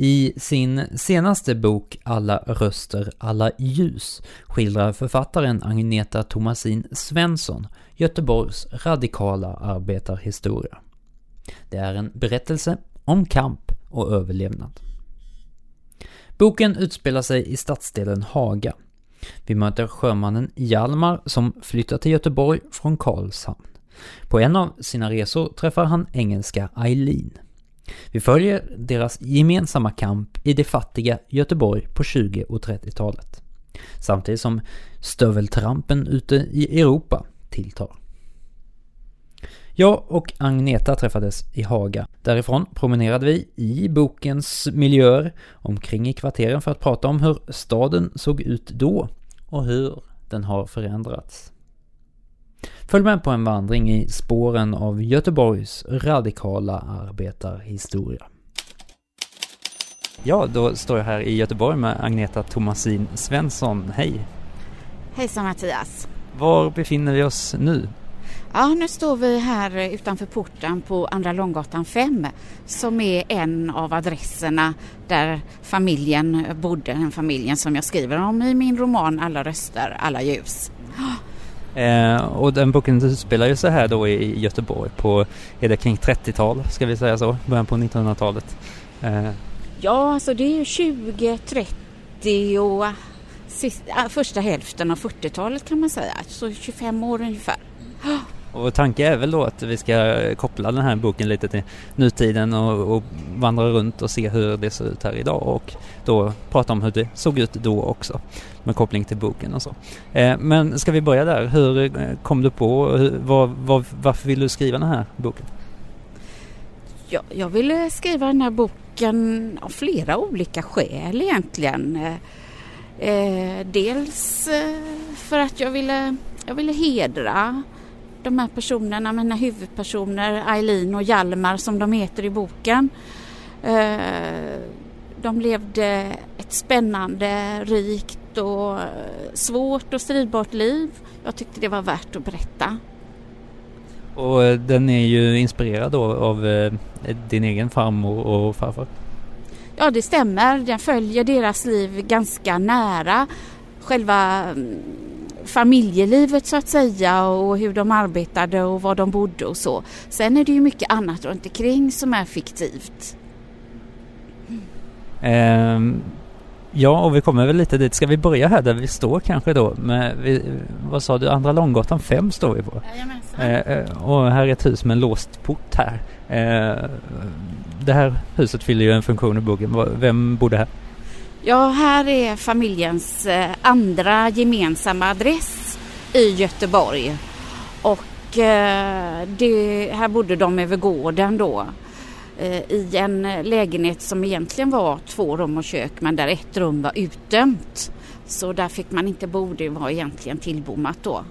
I sin senaste bok Alla röster, alla ljus skildrar författaren Agneta Thomasin Svensson Göteborgs radikala arbetarhistoria. Det är en berättelse om kamp och överlevnad. Boken utspelar sig i stadsdelen Haga. Vi möter sjömannen Hjalmar som flyttar till Göteborg från Karlshamn. På en av sina resor träffar han engelska Eileen. Vi följer deras gemensamma kamp i det fattiga Göteborg på 20 och 30-talet. Samtidigt som stöveltrampen ute i Europa tilltar. Jag och Agneta träffades i Haga. Därifrån promenerade vi i bokens miljöer omkring i kvarteren för att prata om hur staden såg ut då och hur den har förändrats. Följ med på en vandring i spåren av Göteborgs radikala arbetarhistoria. Ja, då står jag här i Göteborg med Agneta Thomasin Svensson. Hej! Hejsan Mattias! Var befinner vi oss nu? Ja, nu står vi här utanför porten på Andra Långgatan 5 som är en av adresserna där familjen bodde, den familjen som jag skriver om i min roman Alla röster, alla ljus. Eh, och den boken utspelar ju sig här då i Göteborg på, är det kring 30-tal, ska vi säga så, början på 1900-talet? Eh. Ja, alltså det är ju 20, 30 och ah, sista, ah, första hälften av 40-talet kan man säga, så 25 år ungefär. Och tanken är väl då att vi ska koppla den här boken lite till nutiden och, och, vandra runt och se hur det ser ut här idag och då prata om hur det såg ut då också med koppling till boken och så. Eh, men ska vi börja där? Hur eh, kom du på, hur, var, var, varför vill du skriva den här boken? Jag, jag ville skriva den här boken av flera olika skäl egentligen. Eh, eh dels eh, för att jag ville, jag ville hedra de här personerna, mina huvudpersoner Eileen och Hjalmar som de heter i boken. Eh, de levde ett spännande, rikt och svårt och stridbart liv. Jag tyckte det var värt att berätta. Och eh, den är ju inspirerad då av eh, din egen farmor och farfar? Ja, det stämmer. Den följer deras liv ganska nära. Själva mm, familjelivet så att säga och hur de arbetade och var de bodde och så. Sen är det ju mycket annat runt omkring som är fiktivt. Mm. ja, och vi kommer väl lite dit. Ska vi börja här där vi står kanske då? Med, vi, vad sa du, Andra Långgatan 5 står vi på. Uh, och här är ett hus med en låst port här. Uh, det här huset fyller ju en funktion i boken. Vem bodde här? Ja, här är familjens eh, andra gemensamma adress i Göteborg. Och eh, det, här bodde de över gården då eh, i en lägenhet som egentligen var två rum och kök men där ett rum var utdömt. Så där fick man inte bo, det var egentligen tillbommat då.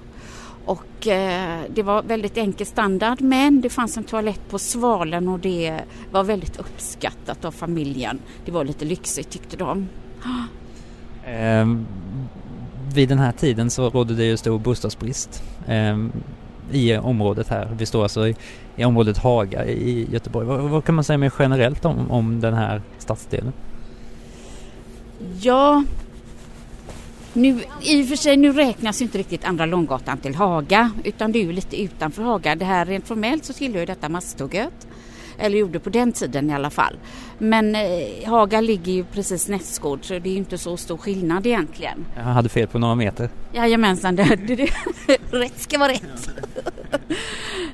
Och eh, det var väldigt enkel standard men det fanns en toalett på svalen och det var väldigt uppskattat av familjen. Det var lite lyxigt tyckte de. Eh, vid den här tiden så rådde det ju stor bostadsbrist eh, i området här. Vi står alltså i, i området Haga i Göteborg. Vad, vad, kan man säga mer generellt om, om den här stadsdelen? Ja, nu, I och för sig nu räknas inte riktigt Andra Långgatan till Haga utan det är ju lite utanför Haga. Det här rent formellt så tillhör detta Masthugget. Eller gjorde på den tiden i alla fall. Men eh, Haga ligger ju precis nästgård så det är inte så stor skillnad egentligen. Jag hade fel på några meter. Jajamensan, det, det, det, rätt ska vara rätt.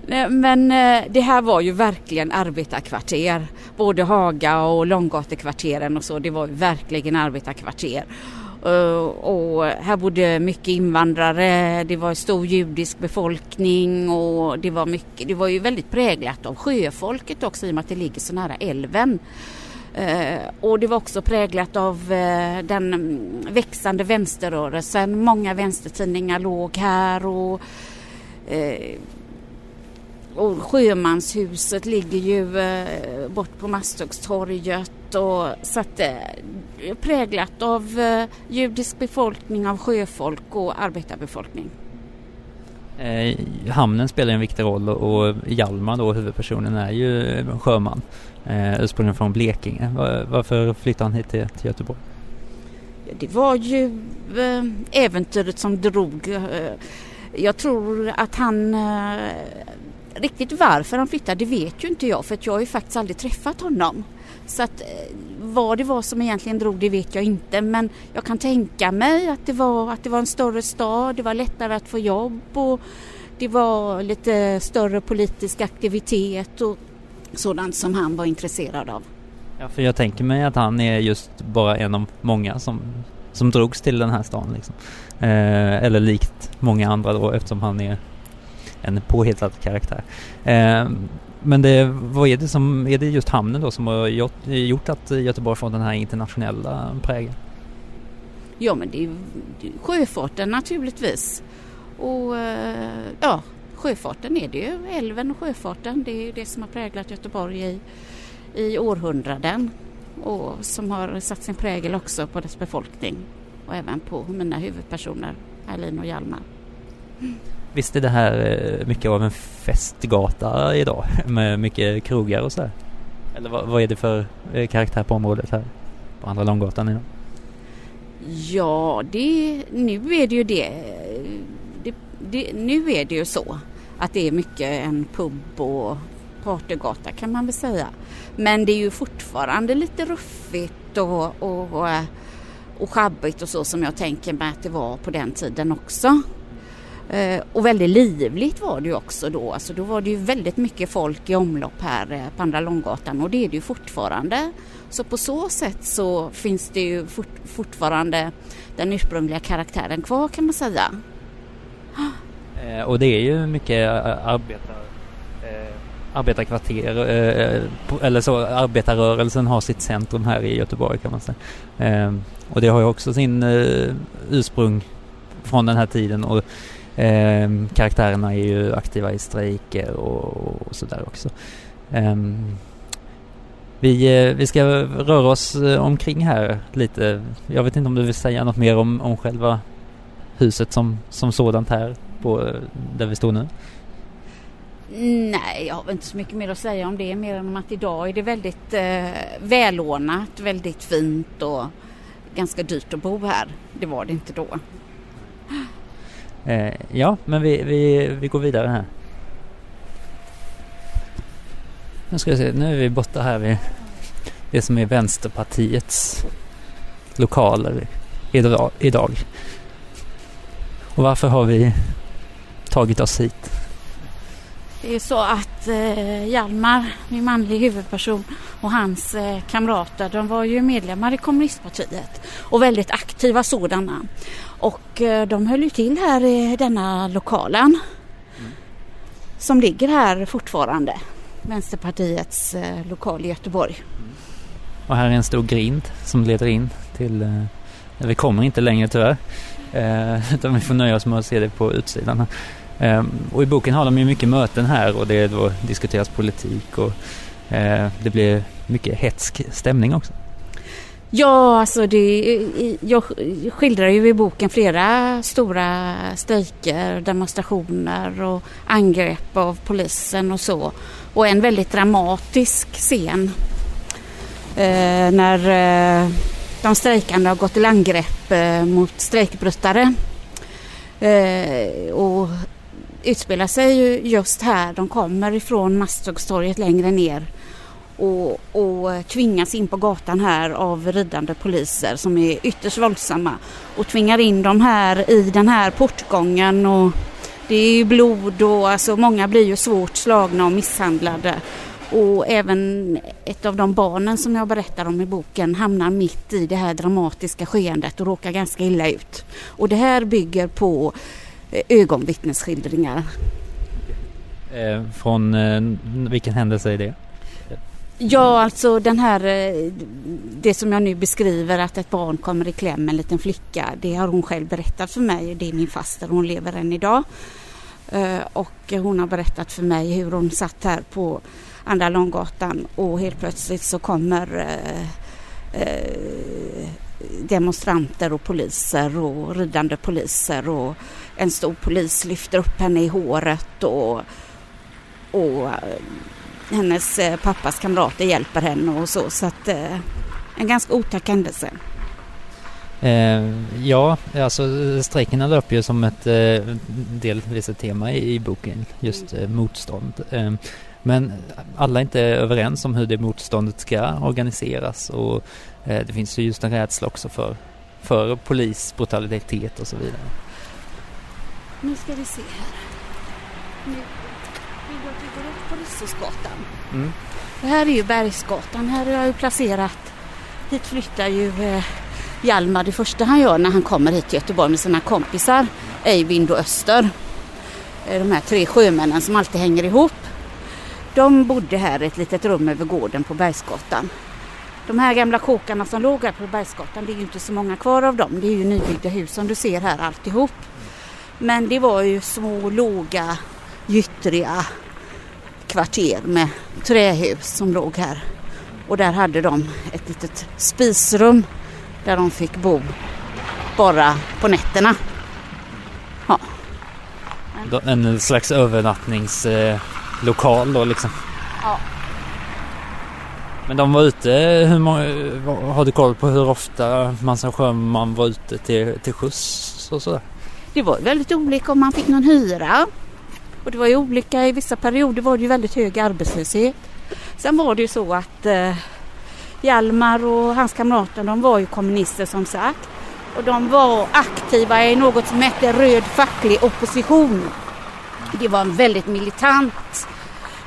Men eh, det här var ju verkligen arbetarkvarter. Både Haga och Långgatekvarteren och så, det var ju verkligen arbetarkvarter. Eh, och här bodde mycket invandrare, det var stor judisk befolkning och det var, mycket, det var ju väldigt präglat av sjöfolket också i och med att det ligger så nära älven. Eh, och det var också präglat av eh, den växande vänsterrörelsen. Många vänstertidningar låg här och och Sjömanshuset ligger ju eh, bort på Masthuggstorget och så att eh, präglat av eh, judisk befolkning, av sjöfolk och arbetarbefolkning. Eh, hamnen spelar en viktig roll och Hjalmar då, huvudpersonen, är ju sjöman. Eh, ursprungligen från Blekinge. Var, varför flyttade han hit till, till Göteborg? Det var ju eh, äventyret som drog. Eh, jag tror att han Riktigt varför han flyttade vet ju inte jag för att jag har ju faktiskt aldrig träffat honom. Så att eh, vad det var som egentligen drog det vet jag inte men jag kan tänka mig att det var, att det var en större stad, det var lättare att få jobb och det var lite större politisk aktivitet och sådant som han var intresserad av. Ja, för jag tänker mig att han är just bara en av många som, som drogs till den här stan. Liksom. Eh, eller likt många andra då eftersom han är en påhittad karaktär. Eh, men det, vad är det som, är det just hamnen då som har gjort, gjort att Göteborg får den här internationella prägeln? Ja men det är sjöfarten naturligtvis. Och eh, ja, sjöfarten är det ju. Älven och sjöfarten, det är ju det som har präglat Göteborg i, i århundraden och som har satt sin prägel också på dess befolkning och även på mina huvudpersoner, Erlin och Hjalmar. Visst är det här eh, mycket av en festgata idag med mycket krogar och så här? Eller vad, vad är det för eh, karaktär på området här på Andra Långgatan idag? Ja, det, nu är det ju det. det, det nu är det ju så att det är mycket en pub och partygata kan man väl säga. Men det är ju fortfarande lite ruffigt och, och, och eh, sjabbigt och så som jag tänker mig att det var på den tiden också. Eh, och väldigt livligt var det ju också då. Alltså då var det ju väldigt mycket folk i omlopp här eh, på Andra Långgatan och det är det ju fortfarande. Så på så sätt så finns det ju fort, fortfarande den ursprungliga karaktären kvar kan man säga. Eh, och det är ju mycket arbetar, arbetarkvarter, eller så arbetarrörelsen har sitt centrum här i Göteborg kan man säga. Och det har ju också sin ursprung från den här tiden och Eh, karaktärerna är ju aktiva i strejker och, och sådär också. Eh, vi, eh, vi ska röra oss eh, omkring här lite. Jag vet inte om du vill säga något mer om, om själva huset som, som sådant här på, eh, där vi står nu? Nej, jag har inte så mycket mer att säga om det mer än om att idag är det väldigt eh, välordnat, väldigt fint och ganska dyrt att bo här. Det var det inte då. Eh, ja, men vi, vi, vi går vidare här. Nu ska vi se, nu är vi borta här vid det som är Vänsterpartiets lokaler idag. Och varför har vi tagit oss hit? Det är så att eh, Hjalmar, min manlig huvudperson och hans eh, kamrater, de var ju medlemmar i kommunistpartiet och väldigt aktiva sådana. Och eh, de höll ju till här i denna lokalen mm. som ligger här fortfarande. Vänsterpartiets eh, lokal i Göteborg. Mm. Och här är en stor grind som leder in till, eh, vi kommer inte längre tyvärr, eh, utan vi får nöja oss med att se det på utsidan. Eh, Ehm, och i boken har de ju mycket möten här och det då diskuteras politik och eh, det blir mycket hetsk stämning också. Ja, alltså det, jag skildrar ju i boken flera stora strejker, demonstrationer och angrepp av polisen och så. Och en väldigt dramatisk scen eh, när eh, de strejkande har gått till angrepp eh, mot strejkbrytare. Eh, och utspelar sig ju just här. De kommer ifrån Masthuggstorget längre ner och, och tvingas in på gatan här av ridande poliser som är ytterst våldsamma och tvingar in dem här i den här portgången och det är ju blod och alltså många blir ju svårt slagna och misshandlade. Och även ett av de barnen som jag berättar om i boken hamnar mitt i det här dramatiska skeendet och råkar ganska illa ut. Och det här bygger på ögonvittnesskildringar. Eh, från eh, vilken händelse är det? Ja, alltså den här, eh, det som jag nu beskriver att ett barn kommer i kläm, en liten flicka, det har hon själv berättat för mig. Det är min faster, hon lever än idag. Eh, och hon har berättat för mig hur hon satt här på Andra Långgatan och helt plötsligt så kommer eh, demonstranter och poliser och ridande poliser och en stor polis lyfter upp henne i håret och, och eh, hennes eh, pappas kamrater hjälper henne och så. Så att eh, en ganska otäck händelse. Eh, ja, alltså strejkerna löper ju som ett eh, delvis ett tema i, i boken, just eh, motstånd. Eh, men alla är inte överens om hur det motståndet ska organiseras och eh, det finns ju just en rädsla också för, för polisbrutalitet och så vidare. Nu ska vi se här. Nu vill du att vi går upp på Rissosgatan? Mm. Det här är ju Bergsgatan. Här har jag ju placerat, hit flyttar ju eh, Hjalmar det första han gör när han kommer hit till Göteborg med sina kompisar, Eivind och Öster. De här tre sjömännen som alltid hänger ihop. De bodde här i ett litet rum över gården på Bergsgatan. De här gamla kåkarna som låg här på Bergsgatan, det är ju inte så många kvar av dem. Det är ju nybyggda hus som du ser här alltihop. Men det var ju små, låga, gyttriga kvarter med trähus som låg här. Och där hade de ett litet spisrum där de fick bo bara på nätterna. Ja. En slags övernattningslokal då liksom? Ja. Men de var ute, hur många, har du koll på hur ofta man som sjöman var ute till, till skjuts och sådär? Det var väldigt olika om man fick någon hyra. Och det var ju olika, i vissa perioder var det ju väldigt hög arbetslöshet. Sen var det ju så att eh, Hjalmar och hans kamrater de var ju kommunister som sagt. Och de var aktiva i något som hette Röd facklig opposition. Det var en väldigt militant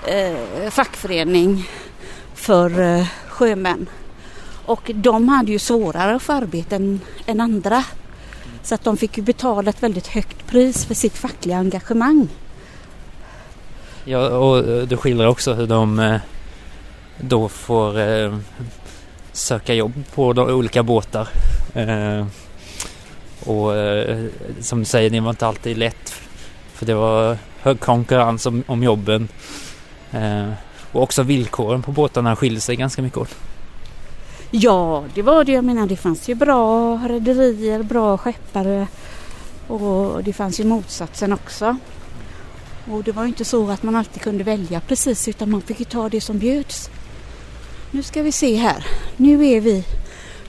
eh, fackförening för eh, sjömän. Och de hade ju svårare att få arbete än, än andra. Så att de fick ju betala ett väldigt högt pris för sitt fackliga engagemang. Ja, och eh, du skildrar också hur de eh, då får eh, söka jobb på de olika båtar. Och som du säger, det var inte alltid lätt. För det var hög konkurrens om, om jobben. Och också villkoren på båtarna skiljer sig ganska mycket åt. Ja, det var det. Jag menar, det fanns ju bra rederier, bra skeppare. Och det fanns ju motsatsen också. Och det var ju inte så att man alltid kunde välja precis utan man fick ju ta det som bjöds. Nu ska vi se här. Nu är vi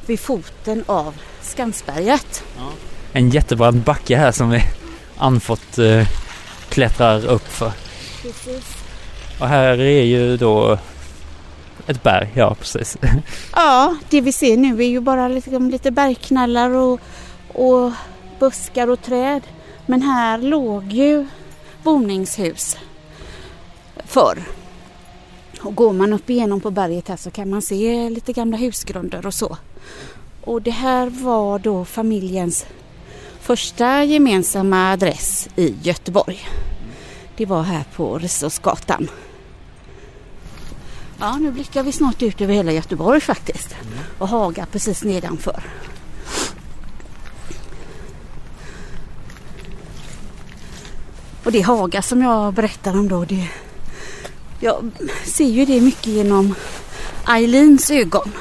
vid foten av Skansberget. Ja. En jättebrant backe här som vi anfått eh, klättrar upp för. Precis. Och här är ju då ett berg, ja precis. Ja, det vi ser nu är ju bara liksom lite bergknallar och, och buskar och träd. Men här låg ju boningshus förr. Och går man upp igenom på berget här så kan man se lite gamla husgrunder och så. Och det här var då familjens första gemensamma adress i Göteborg. Det var här på Risåsgatan. Ja, nu blickar vi snart ut över hela Göteborg faktiskt. Och Haga precis nedanför. Och det Haga som jag berättar om då, det jag ser ju det mycket genom Eileens ögon.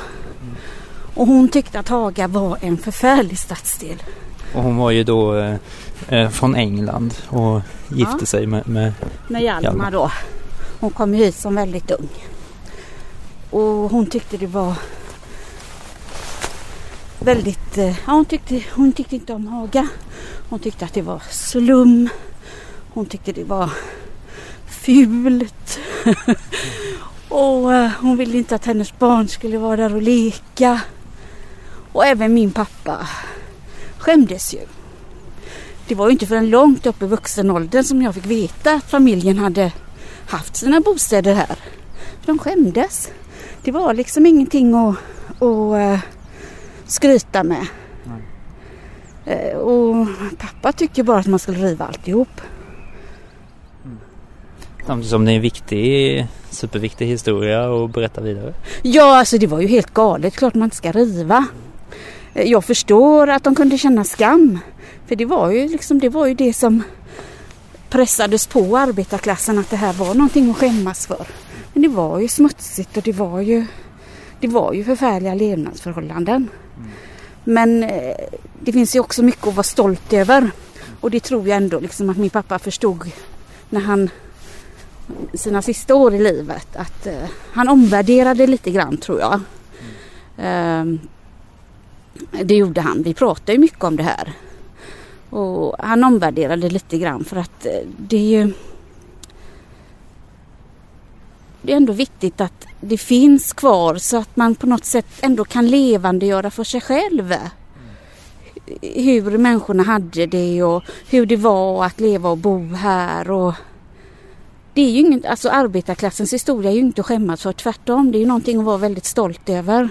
Och hon tyckte att Haga var en förfärlig stadsdel. Och hon var ju då eh, eh från England och gifte ja. sig med, med, med Hjalmar, Hjalmar då. Hon kom hit som väldigt ung. Och hon tyckte det var väldigt, eh, ja, hon, tyckte, hon tyckte inte om Haga. Hon tyckte att det var slum. Hon tyckte det var fult. och eh, hon ville inte att hennes barn skulle vara där och leka. Och även min pappa skämdes ju. Det var ju inte förrän långt upp i vuxenåldern som jag fick veta att familjen hade haft sina bostäder här. De skämdes. Det var liksom ingenting att, att uh, skryta med. Uh, och pappa tyckte bara att man skulle riva alltihop. Samtidigt som det är en viktig, superviktig historia att berätta vidare. Ja, alltså det var ju helt galet. Klart man inte ska riva. Jag förstår att de kunde känna skam. För det var ju liksom det, var ju det som pressades på arbetarklassen att det här var någonting att skämmas för. Men det var ju smutsigt och det var ju, det var ju förfärliga levnadsförhållanden. Men eh, det finns ju också mycket att vara stolt över. Och det tror jag ändå liksom att min pappa förstod när han sina sista år i livet att eh, han omvärderade lite grann tror jag. Mm. det gjorde han. Vi pratade ju mycket om det här. Och han omvärderade lite grann för att eh, det är ju det är ändå viktigt att det finns kvar så att man på något sätt ändå kan levandegöra för sig själv. Hur människorna hade det och hur det var att leva och bo här. Och det är ju inget, alltså arbetarklassens historia är ju inte att skämmas för, tvärtom. Det är ju någonting att vara väldigt stolt över.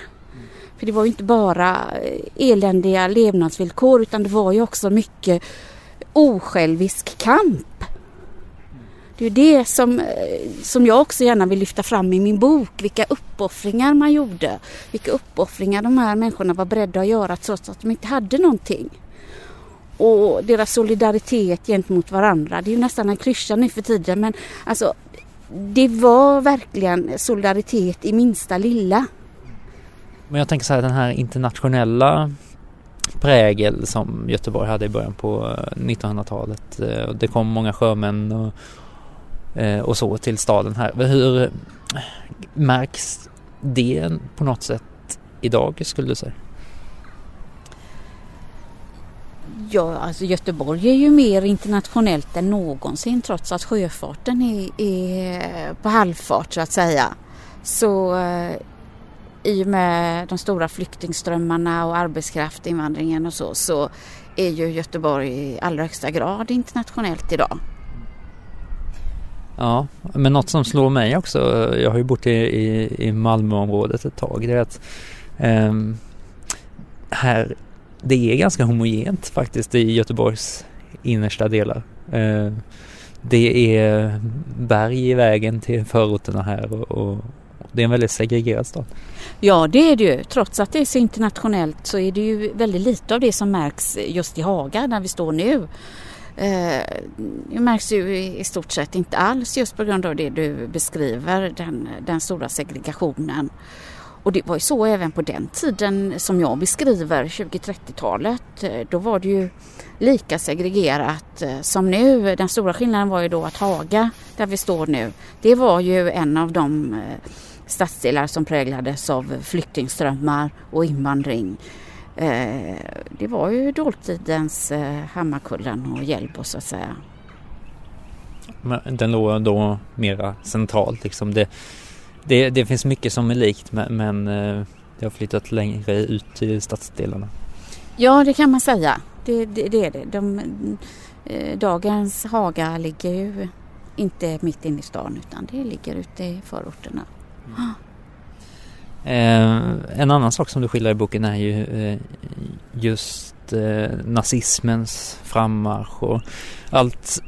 För det var ju inte bara eh, eländiga levnadsvillkor utan det var ju också mycket osjälvisk kamp. Det är det som, eh, som jag också gärna vill lyfta fram i min bok. Vilka uppoffringar man gjorde. Vilka uppoffringar de här människorna var beredda att göra trots att de inte hade någonting. Och deras solidaritet gentemot varandra. Det är ju nästan en klyscha nu för tiden men alltså det var verkligen solidaritet i minsta lilla. Men jag tänker så här den här internationella prägel som Göteborg hade i början på eh, 1900-talet. Eh, det kom många sjömän och, Eh, och så till staden här. Hur märks det på något sätt idag skulle du säga? Ja, alltså Göteborg är ju mer internationellt än någonsin trots att sjöfarten är, är på halvfart så att säga. Så eh, i och med de stora flyktingströmmarna och arbetskraftinvandringen och så, så är ju Göteborg i allra högsta grad internationellt idag. Ja, men något som slår mig också, jag har ju bott i, i, i Malmöområdet ett tag, det är att eh, här, det är ganska homogent faktiskt i Göteborgs innersta delar. Eh, det är berg i vägen till förorterna här och, och det är en väldigt segregerad stad. Ja det är det ju. Trots att det är så internationellt så är det ju väldigt lite av det som märks just i Haga där vi står nu. Eh, det märks ju i stort sett inte alls just på grund av det du beskriver, den, den stora segregationen. Och det var ju så även på den tiden som jag beskriver, 20-30-talet. Eh, då var det ju lika segregerat eh, som nu. Den stora skillnaden var ju då att Haga, där vi står nu, det var ju en av de stadsdelar som präglades av flyktingströmmar och invandring. Eh, det var ju dåtidens eh, Hammarkullen och Hjällbo så att säga. Men den låg då mera centralt liksom. Det, det, det finns mycket som är likt men eh, det har flyttat längre ut till stadsdelarna. Ja det kan man säga. Det, det, det är det. De, dagens Haga ligger ju inte mitt inne i stan utan det ligger ute i förorterna. Eh, Eh, en annan sak som du skildrar i boken är ju eh, just eh, nazismens frammarsch och allt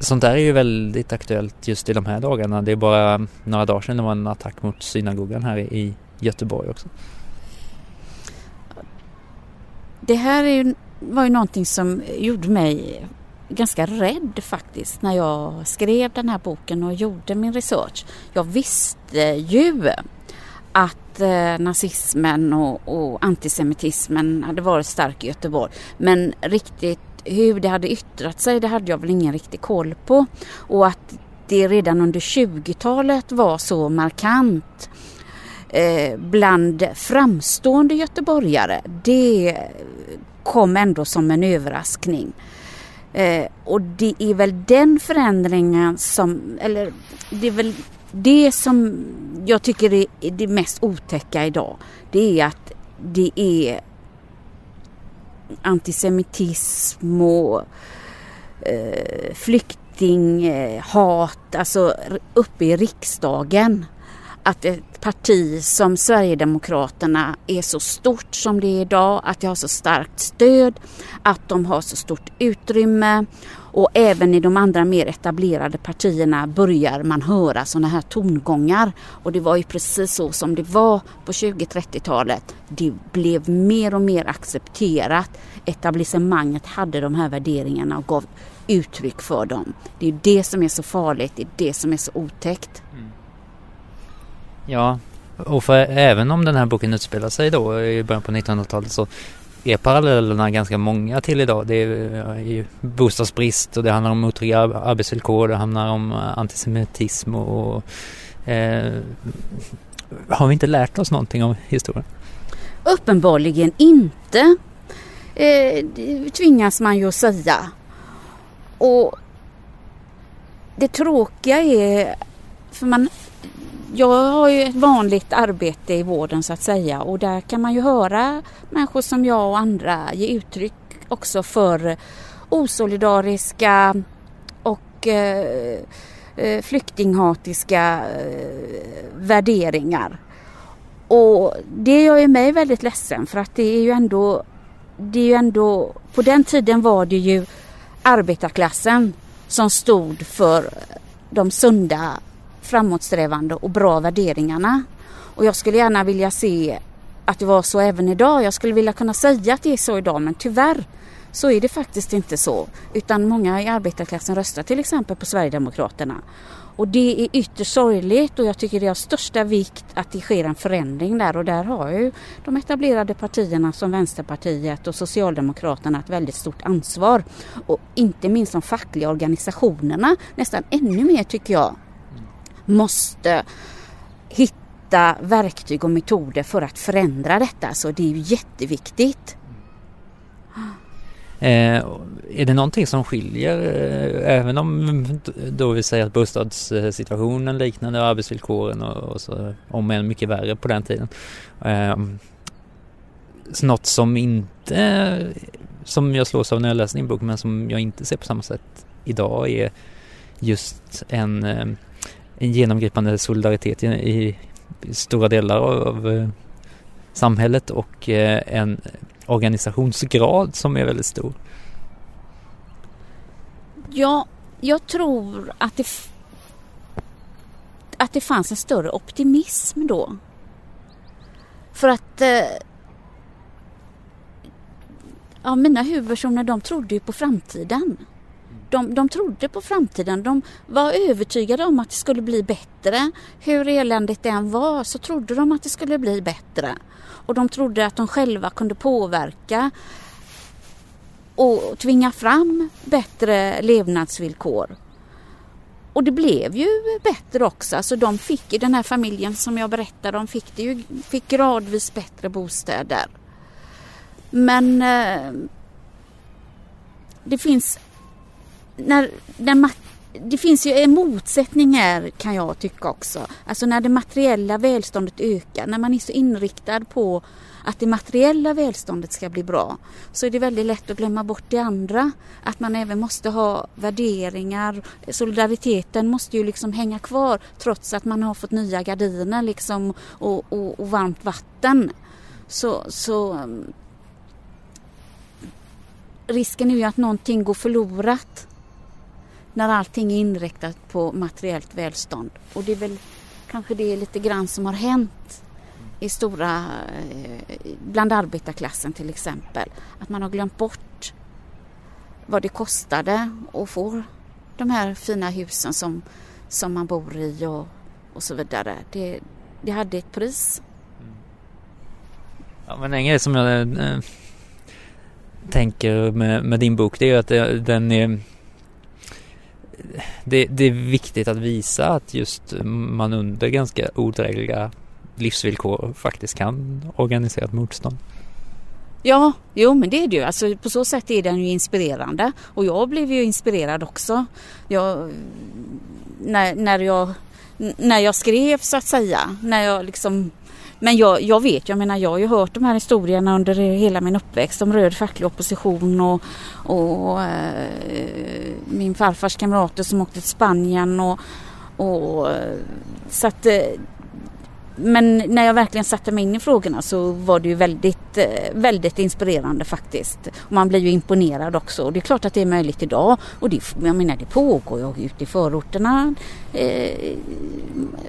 sånt där är ju väldigt aktuellt just i de här dagarna. Det är bara några dagar sedan det var en attack mot synagogan här i Göteborg också. Det här är ju, var ju någonting som gjorde mig ganska rädd faktiskt när jag skrev den här boken och gjorde min research. Jag visste ju att eh, nazismen och, och, antisemitismen hade varit stark i Göteborg. Men riktigt hur det hade yttrat sig det hade jag väl ingen riktig koll på. Och att det redan under 20-talet var så markant eh, bland framstående göteborgare det kom ändå som en överraskning. Eh, och det är väl den förändringen som, eller det är väl det som jag tycker är det mest otäcka idag. Det är att det är antisemitism och eh, flyktinghat, eh, alltså uppe i riksdagen att ett parti som Sverigedemokraterna är så stort som det är idag, att det har så starkt stöd, att de har så stort utrymme och även i de andra mer etablerade partierna börjar man höra sådana här tongångar. Och det var ju precis så som det var på 20-30-talet. Det blev mer och mer accepterat. Etablissemanget hade de här värderingarna och gav uttryck för dem. Det är det som är så farligt, det är det som är så otäckt. Mm. Ja, och för även om den här boken utspelar sig då i början på 1900-talet så är parallellerna ganska många till idag. Det är eh, ju bostadsbrist och det handlar om otrygga arbetsvillkor, det handlar om eh, antisemitism och eh, har vi inte lärt oss någonting av historien? Uppenbarligen inte. Eh, det tvingas man ju att säga. Och det tråkiga är, för man, jag har ju ett vanligt arbete i vården så att säga och där kan man ju höra människor som jag och andra ge uttryck också för osolidariska och eh, eh, flyktinghatiska eh, värderingar. Och det gör ju mig väldigt ledsen för att det är ju ändå, det är ju ändå, på den tiden var det ju arbetarklassen som stod för de sunda, framåtsträvande och bra värderingarna. Och jag skulle gärna vilja se att det var så även idag. Jag skulle vilja kunna säga att det är så idag men tyvärr så är det faktiskt inte så. Utan många i arbetarklassen röstar till exempel på Sverigedemokraterna. Och det är ytterst sorgligt och jag tycker det är av största vikt att det sker en förändring där och där har ju de etablerade partierna som Vänsterpartiet och Socialdemokraterna ett väldigt stort ansvar. Och inte minst de fackliga organisationerna nästan ännu mer tycker jag måste hitta verktyg och metoder för att förändra detta. Så det är ju jätteviktigt. Eh, är det någonting som skiljer, eh, även om då vi säger att bostadssituationen liknande arbetsvillkoren och, och så, om än mycket värre på den tiden. Eh, något som inte, som jag slås av när jag läser din bok men som jag inte ser på samma sätt idag är just en, eh, en genomgripande solidaritet i, i stora delar av eh, samhället och eh, en organisationsgrad som är väldigt stor? Ja, jag tror att det, att det fanns en större optimism då. För att eh, ja, mina huvudpersoner de trodde ju på framtiden. De, de trodde på framtiden. De var övertygade om att det skulle bli bättre. Hur eländigt det än var så trodde de att det skulle bli bättre. Och de trodde att de själva kunde påverka och tvinga fram bättre levnadsvillkor. Och det blev ju bättre också. Alltså de fick, den här familjen som jag berättade om fick, det ju, fick gradvis bättre bostäder. Men eh, det finns när, när det finns ju en motsättning här kan jag tycka också. Alltså när det materiella välståndet ökar, när man är så inriktad på att det materiella välståndet ska bli bra så är det väldigt lätt att glömma bort det andra. Att man även måste ha värderingar. Solidariteten måste ju liksom hänga kvar trots att man har fått nya gardiner liksom och, och, och varmt vatten. Så, så mm, risken är ju att någonting går förlorat när allting är inriktat på materiellt välstånd. Och det är väl kanske det är lite grann som har hänt i stora, eh, bland arbetarklassen till exempel. Att man har glömt bort vad det kostade att få de här fina husen som, som man bor i och, och så vidare. Det, det hade ett pris. Mm. Ja, men en grej som jag äh, tänker med, med, din bok det är att eh, den är det, det, är viktigt att visa att just man under ganska odrägliga livsvillkor faktiskt kan organisera ett motstånd. Ja, jo men det är det ju. Alltså, på så sätt är den ju inspirerande och jag blev ju inspirerad också. Jag, när, när, jag, när jag skrev så att säga, när jag liksom men jag, jag vet, jag menar jag har ju hört de här historierna under hela min uppväxt om röd facklig opposition och, och eh, min farfars kamrater som åkte till Spanien och, och eh, så att eh, men när jag verkligen satte mig in i frågorna så var det ju väldigt, eh, väldigt inspirerande faktiskt. Och man blir ju imponerad också. Och det är klart att det är möjligt idag. Och det, jag menar det pågår ju ute i förorterna. Eh,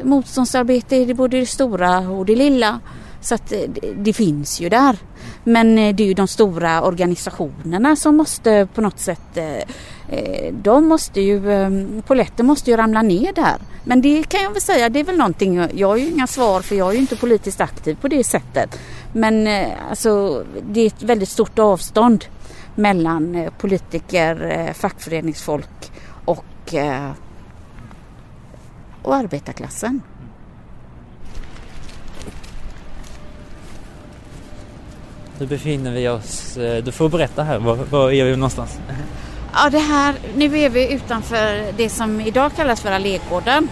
motståndsarbete i både det stora och det lilla. Så att eh, det, det finns ju där. Men eh, det är ju de stora organisationerna som måste på något sätt Eh, Eh, de måste ju, ehm, måste ju ramla ner där. Men det kan jag väl säga, det är väl någonting, jag har ju inga svar för jag är ju inte politiskt aktiv på det sättet. Men eh, alltså, det är ett väldigt stort avstånd mellan eh, politiker, fackföreningsfolk och, och arbetarklassen. Nu befinner vi oss, du får berätta här, var, var är vi någonstans? Ja, det här, nu är vi utanför det som idag kallas för Allégården.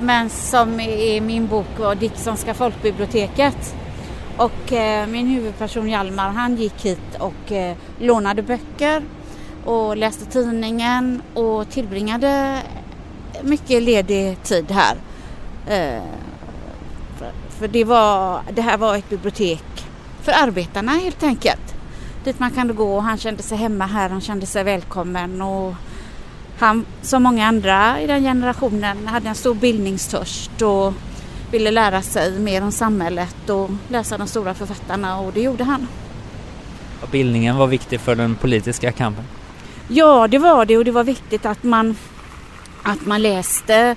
Men som i min bok var Dicksonska folkbiblioteket. Och eh, min huvudperson Hjalmar han gick hit och eh, lånade böcker och läste tidningen och tillbringade mycket ledig tid här. Eh, för, för det, var, det här var ett bibliotek för arbetarna helt enkelt. Dit man kunde gå. Och han kände sig hemma här, han kände sig välkommen. Och han som många andra i den generationen hade en stor bildningstörst och ville lära sig mer om samhället och läsa de stora författarna. Och det gjorde han. bildningen var viktig för den politiska kampen? Ja, det var det. Och det var viktigt att man, att man läste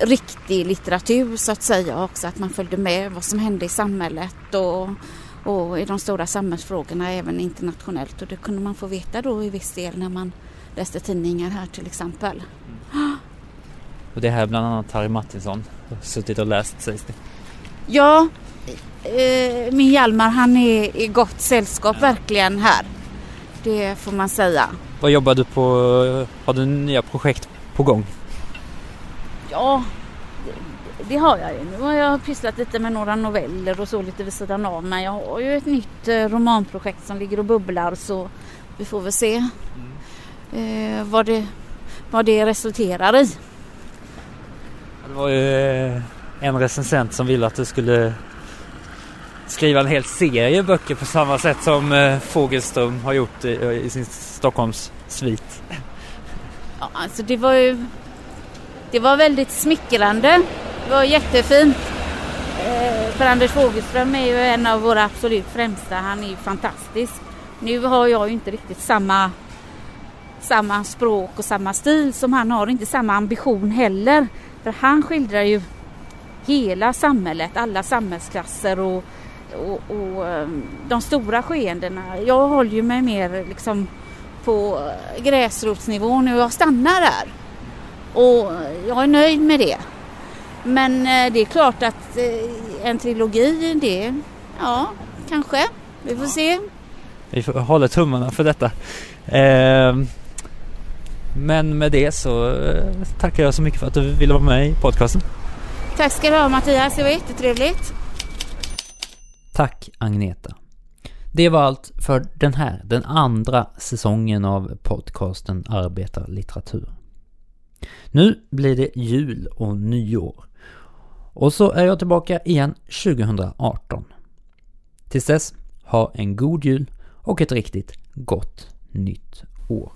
riktig litteratur så att säga. Också, att man följde med vad som hände i samhället. Och, och i de stora samhällsfrågorna även internationellt och det kunde man få veta då i viss del när man läste tidningar här till exempel. Mm. Och det här bland annat Harry Martinsson suttit och läst sägs det. Ja, eh, min Hjalmar han är i gott sällskap ja. verkligen här. Det får man säga. Vad jobbar du på? Har du nya projekt på gång? Ja, det, har jag ju. Nu har jag pysslat lite med några noveller och så lite vid sidan av. Men jag har ju ett nytt eh, romanprojekt som ligger och bubblar så vi får väl se mm. eh, vad, det, vad det resulterar i. Det var ju eh, en recensent som ville att du skulle skriva en hel serie böcker på samma sätt som Fogelström har gjort i sin Stockholms svit. Ja, alltså det var ju det var väldigt smickrande. Det var jättefint. Eh, för Anders Fogelström är ju en av våra absolut främsta. Han är ju fantastisk. Nu har jag ju inte riktigt samma samma språk och samma stil som han har, inte samma ambition heller. För han skildrar ju hela samhället, alla samhällsklasser och, och, och eh, de stora skeendena. Jag håller ju mig mer liksom på gräsrotsnivån och jag stannar där. Och jag är nöjd med det. Men eh, det är klart att eh, en trilogi, det, ja, kanske. Vi får se. Vi får hålla tummarna för detta. Eh, men med det så tackar jag så mycket för att du ville vara med i podcasten. Tack ska du ha Mattias, det var jättetrevligt. Tack Agneta. Det var allt för den här, den andra säsongen av podcasten Arbetarlitteratur. Nu blir det jul och nyår. Och så är jag tillbaka igen 2018. Tills dess, ha en god jul och ett riktigt gott nytt år.